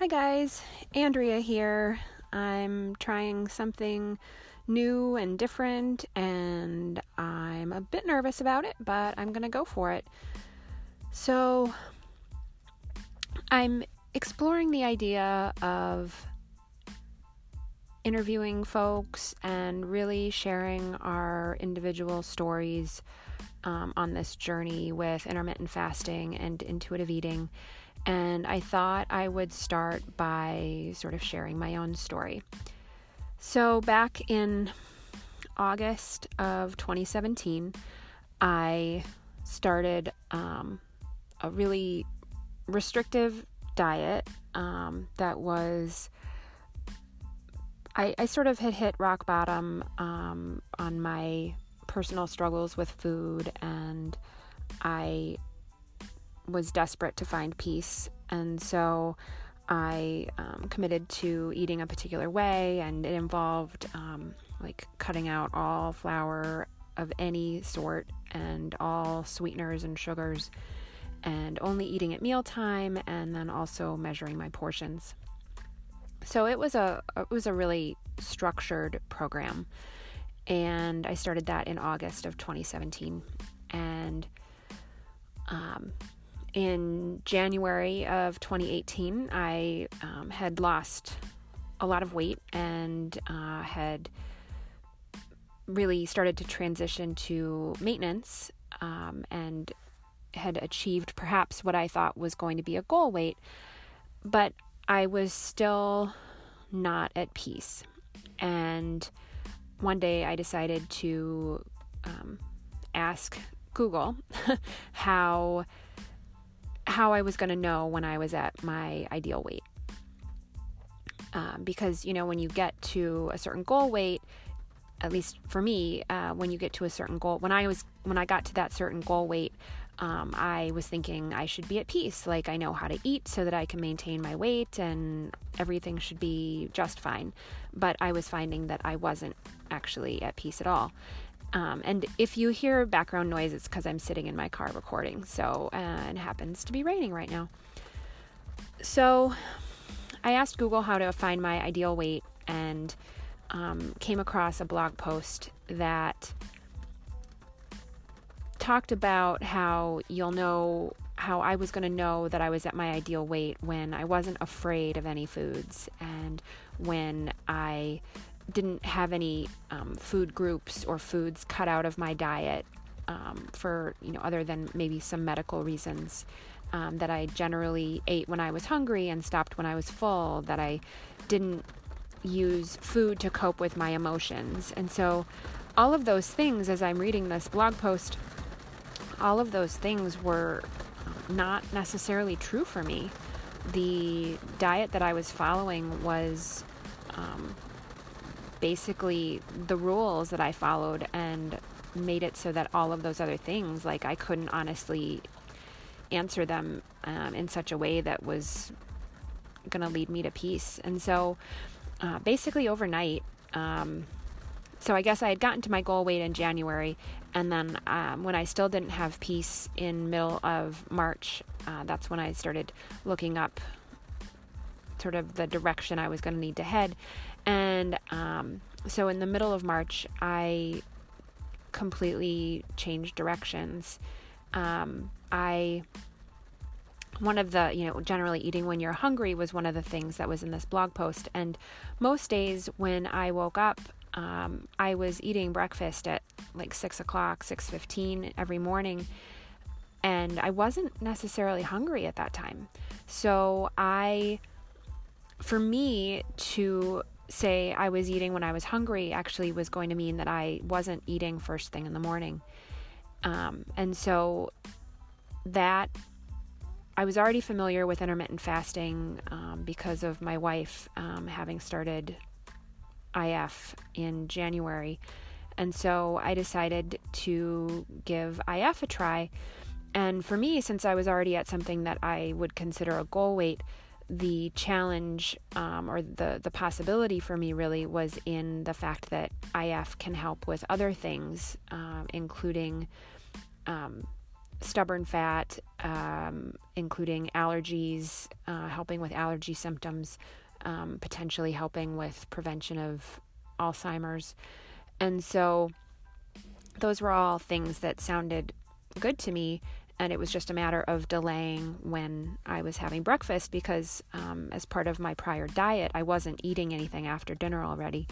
Hi, guys. Andrea here. I'm trying something new and different, and I'm a bit nervous about it, but I'm to go for it. So, I'm exploring the idea of interviewing folks and really sharing our individual stories um, on this journey with intermittent fasting and intuitive eating and I thought I would start by sort of sharing my own story. So, back in August of 2017, I started um, a really restrictive diet um, that was. I, I, sort of had hit rock bottom um, on my personal struggles with food, and I was desperate to find peace. And so I um, committed to eating a particular way, and it involved um, like cutting out all flour of any sort and all sweeteners and sugars, and only eating at mealtime, and then also measuring my portions. So it was a it was a really structured program, and I started that in August of 2017, and um, in January of 2018, I um, had lost a lot of weight and uh, had really started to transition to maintenance um, and had achieved perhaps what I thought was going to be a goal weight, but I was still not at peace. And one day I decided to um, ask Google how how I was going to know when I was at my ideal weight. Um, because, you know, when you get to a certain goal weight, at least for me, uh, when you get to a certain goal, when I was, when I got to that certain goal weight, um, I was thinking I should be at peace. Like I know how to eat so that I can maintain my weight and everything should be just fine. But I was finding that I wasn't actually at peace at all. Um, and if you hear background noise, it's because I'm sitting in my car recording. So, uh, it happens to be raining right now. So, I asked Google how to find my ideal weight and um, came across a blog post that talked about how you'll know how I was going to know that I was at my ideal weight when I wasn't afraid of any foods and when I didn't have any um, food groups or foods cut out of my diet um, for you know other than maybe some medical reasons um, that I generally ate when I was hungry and stopped when I was full that I didn't use food to cope with my emotions. And so all of those things as I'm reading this blog post all of those things were not necessarily true for me. The diet that I was following was um, basically the rules that I followed and made it so that all of those other things, like I couldn't honestly answer them um, in such a way that was going to lead me to peace. And so uh, basically overnight, um, so I guess I had gotten to my goal weight in January, and then um, when I still didn't have peace in middle of March, uh, that's when I started looking up sort of the direction I was going to need to head. And um, so in the middle of March, I completely changed directions. Um, I one of the you know generally eating when you're hungry was one of the things that was in this blog post. And most days when i woke up um, i was eating breakfast at like 6 o'clock 6.15 every morning. And i wasn't necessarily hungry at that time. So i for me to say I was eating when I was hungry actually was going to mean that I wasn't eating first thing in the morning. Um, and so that I was already familiar with intermittent fasting um, because of my wife um, having started IF in January. And so I decided to give IF a try. And for me, since I was already at something that I would consider a goal weight, the challenge um, or the the possibility for me really was in the fact that IF can help with other things, um, including um, stubborn fat, um, including allergies, uh, helping with allergy symptoms, um, potentially helping with prevention of Alzheimer's. And so those were all things that sounded good to me. And it was just a matter of delaying when I was having breakfast because, um, as part of my prior diet, I wasn't eating anything after dinner already.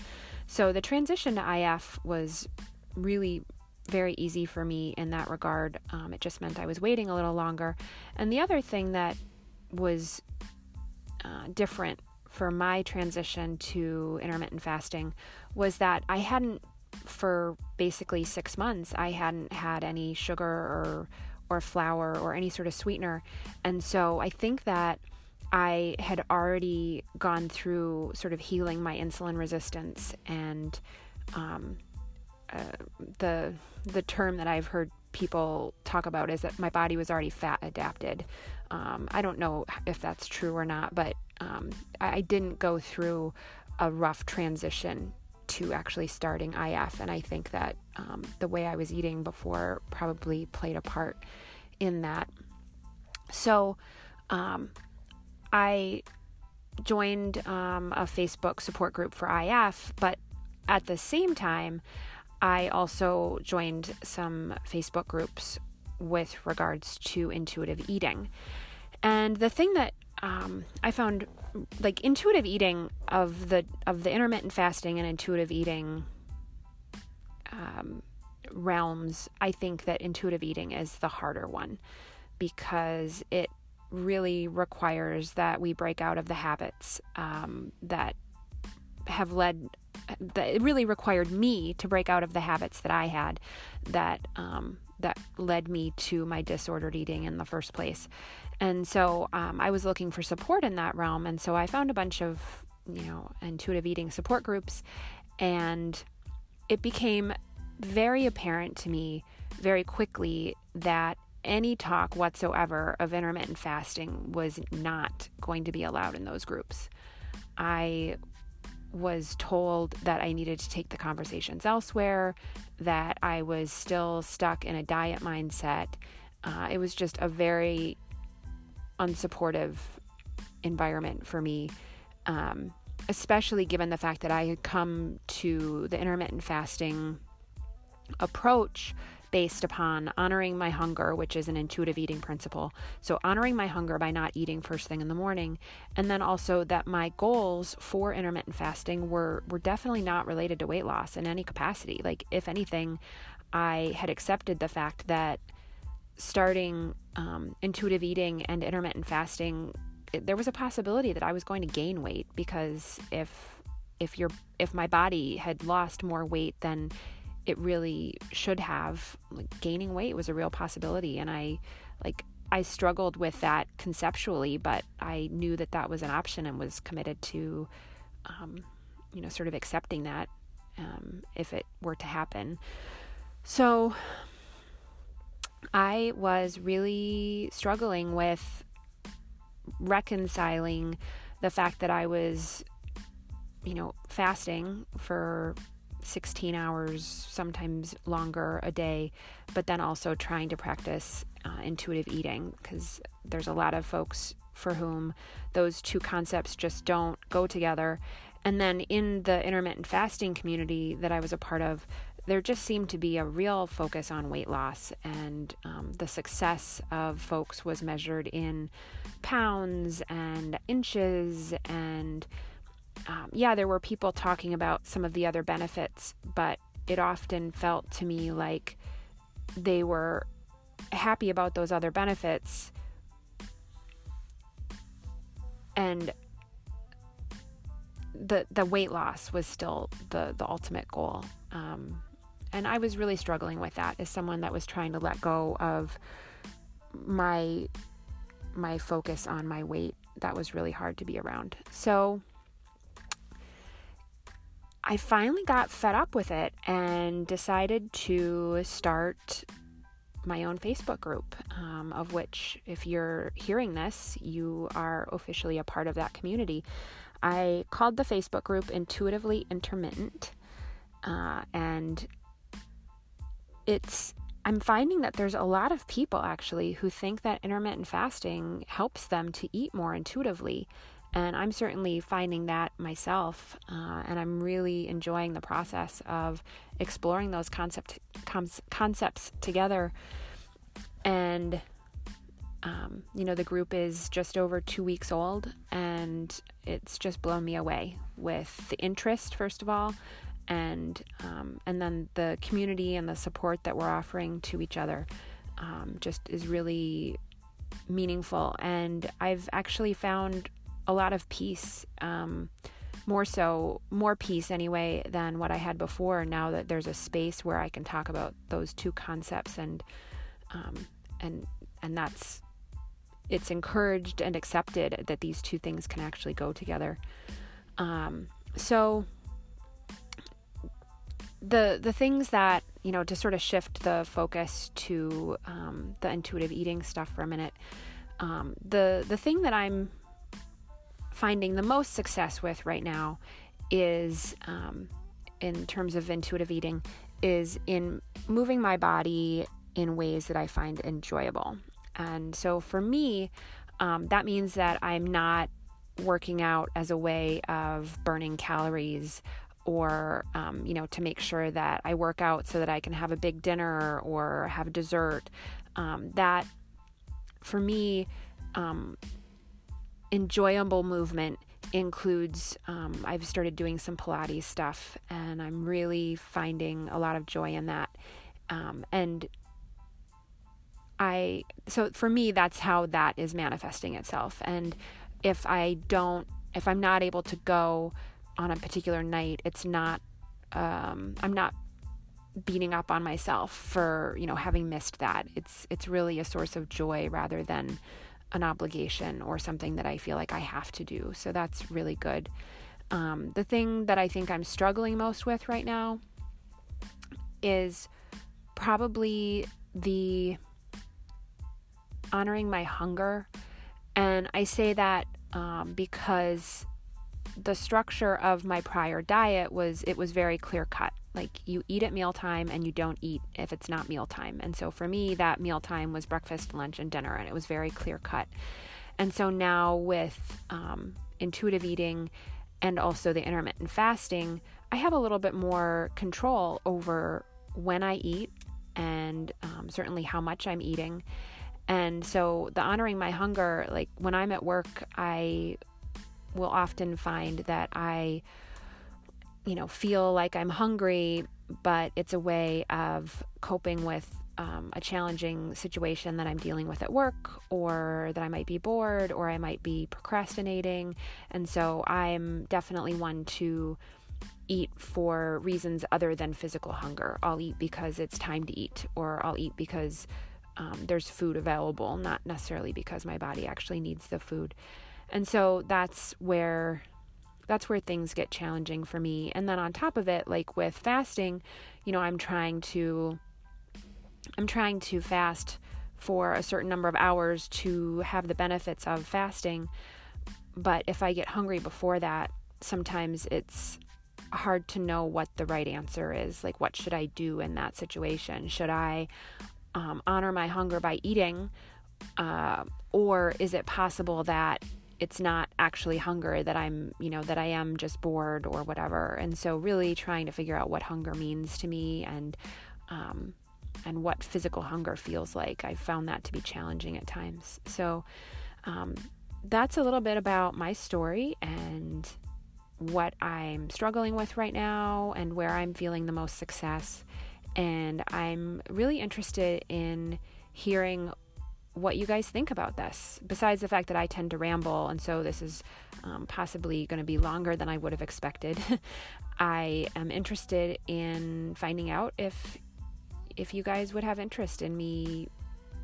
So the transition to IF was really very easy for me in that regard. Um, it just meant I was waiting a little longer. And the other thing that was uh, different for my transition to intermittent fasting was that I hadn't, for basically six months, I hadn't had any sugar or or flour or any sort of sweetener, and so I think that I had already gone through sort of healing my insulin resistance and um, uh, the the term that I've heard people talk about is that my body was already fat adapted. Um, I don't know if that's true or not, but um, I, I, didn't go through a rough transition to actually starting IF, and I think that um, the way I was eating before probably played a part in that. So, um, I joined um, a Facebook support group for IF, but at the same time, I also joined some Facebook groups with regards to intuitive eating. And the thing that um, I found like intuitive eating of the of the intermittent fasting and intuitive eating um, realms, I think that intuitive eating is the harder one because it really requires that we break out of the habits um, that have led that it really required me to break out of the habits that I had that um, that led me to my disordered eating in the first place. And so um, I was looking for support in that realm, and so I found a bunch of you know intuitive eating support groups, and it became very apparent to me very quickly that any talk whatsoever of intermittent fasting was not going to be allowed in those groups. I was told that I needed to take the conversations elsewhere, that I was still stuck in a diet mindset. Uh, it was just a very unsupportive environment for me, um, especially given the fact that I had come to the intermittent fasting approach based upon honoring my hunger, which is an intuitive eating principle. So, honoring my hunger by not eating first thing in the morning, and then also that my goals for intermittent fasting were were definitely not related to weight loss in any capacity. Like, if anything, I had accepted the fact that starting um, intuitive eating and intermittent fasting, it, there was a possibility that I was going to gain weight because if if your if my body had lost more weight than it really should have like gaining weight was a real possibility. And i like i struggled with that conceptually but i knew that that was an option and was committed to um, you know sort of accepting that um, if it were to happen. So i was really struggling with reconciling the fact that i was you know fasting for 16 hours, sometimes longer a day, but then also trying to practice uh, intuitive eating because there's a lot of folks for whom those two concepts just don't go together. And then in the intermittent fasting community that I was a part of, there just seemed to be a real focus on weight loss, and um, the success of folks was measured in pounds and inches and um, yeah, there were people talking about some of the other benefits, but it often felt to me like they were happy about those other benefits. And the the weight loss was still the the ultimate goal. Um, and I was really struggling with that as someone that was trying to let go of my my focus on my weight that was really hard to be around. So I finally got fed up with it and decided to start my own Facebook group, um, of which, if you're hearing this, you are officially a part of that community. I called the Facebook group Intuitively Intermittent, uh, and it's I'm finding that there's a lot of people actually who think that intermittent fasting helps them to eat more intuitively. And I'm certainly finding that myself. Uh, and I'm really enjoying the process of exploring those concept, concepts together. And, um, you know, the group is just over two weeks old, and it's just blown me away with the interest, first of all, and um, and then the community and the support that we're offering to each other um, just is really meaningful. And I've actually found a lot of peace, um, more so, more peace anyway than what I had before. Now that there's a space where I can talk about those two concepts and um, and and that's it's encouraged and accepted that these two things can actually go together. Um, so the the things that you know to sort of shift the focus to um, the intuitive eating stuff for a minute. Um, the the thing that I'm finding the most success with right now is um, in terms of intuitive eating is in moving my body in ways that I find enjoyable. And so for me, um, that means that I'm not working out as a way of burning calories or um, you know to make sure that i work out so that i can have a big dinner or have dessert um, that for me um, enjoyable movement includes um, i've started doing some pilates stuff and i'm really finding a lot of joy in that um, and i so for me that's how that is manifesting itself and if i don't if i'm not able to go on a particular night, it's not, um, I'm not beating up on myself for, you know, having missed that. It's, it's really a source of joy rather than an obligation or something that I feel like I have to do. So that's really good. Um, the thing that I think I'm struggling most with right now is probably the honoring my hunger. And I say that um, because the structure of my prior diet was it was very clear cut. Like you eat at mealtime and you don't eat if it's not mealtime. And so for me, that mealtime was breakfast, lunch, and dinner, and it was very clear cut. And so now with um, intuitive eating and also the intermittent fasting, I have a little bit more control over when I eat and um, certainly how much I'm eating. And so the honoring my hunger, like when I'm at work, I will often find that I, you know, feel like I'm hungry, but it's a way of coping with um, a challenging situation that I'm dealing with at work, or that I might be bored, or I might be procrastinating. And so I'm definitely one to eat for reasons other than physical hunger. I'll eat because it's time to eat, or I'll eat because um, there's food available, not necessarily because my body actually needs the food. And so that's where that's where things get challenging for me. And then on top of it, like with fasting, you know, I'm trying to I'm trying to fast for a certain number of hours to have the benefits of fasting. But if I get hungry before that, sometimes it's hard to know what the right answer is. Like, what should I do in that situation? Should I um, honor my hunger by eating? Uh, or is it possible that it's not actually hunger that I'm, you know, that I am just bored or whatever. And so really trying to figure out what hunger means to me and um, and what physical hunger feels like. I found that to be challenging at times. So um, that's a little bit about my story and what I'm struggling with right now and where I'm feeling the most success. And I'm really interested in hearing what you guys think about this, besides the fact that I tend to ramble, and so this is um, possibly going to be longer than I would have expected. I am interested in finding out if if you guys would have interest in me,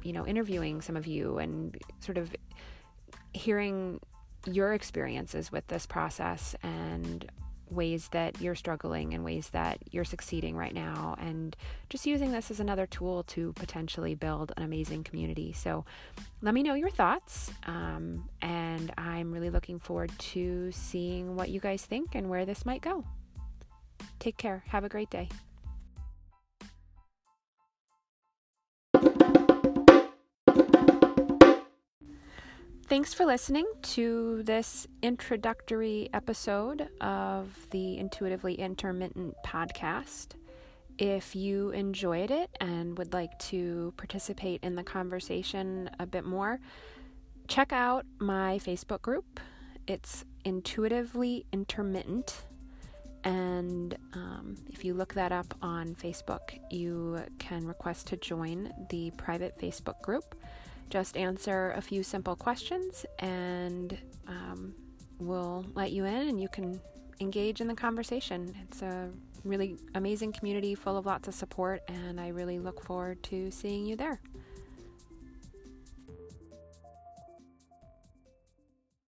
you know, interviewing some of you and sort of hearing your experiences with this process and ways that you're struggling and ways that you're succeeding right now, and just using this as another tool to potentially build an amazing community. So, let me know your thoughts, um, and I'm really looking forward to seeing what you guys think and where this might go. Take care. Have a great day. Thanks for listening to this introductory episode of the Intuitively Intermittent podcast. If you enjoyed it and would like to participate in the conversation a bit more, check out my Facebook group. It's Intuitively Intermittent. And um, if you look that up on Facebook, you can request to join the private Facebook group. Just answer a few simple questions and um, we'll let you in and you can engage in the conversation. It's a really amazing community full of lots of support, and I really look forward to seeing you there.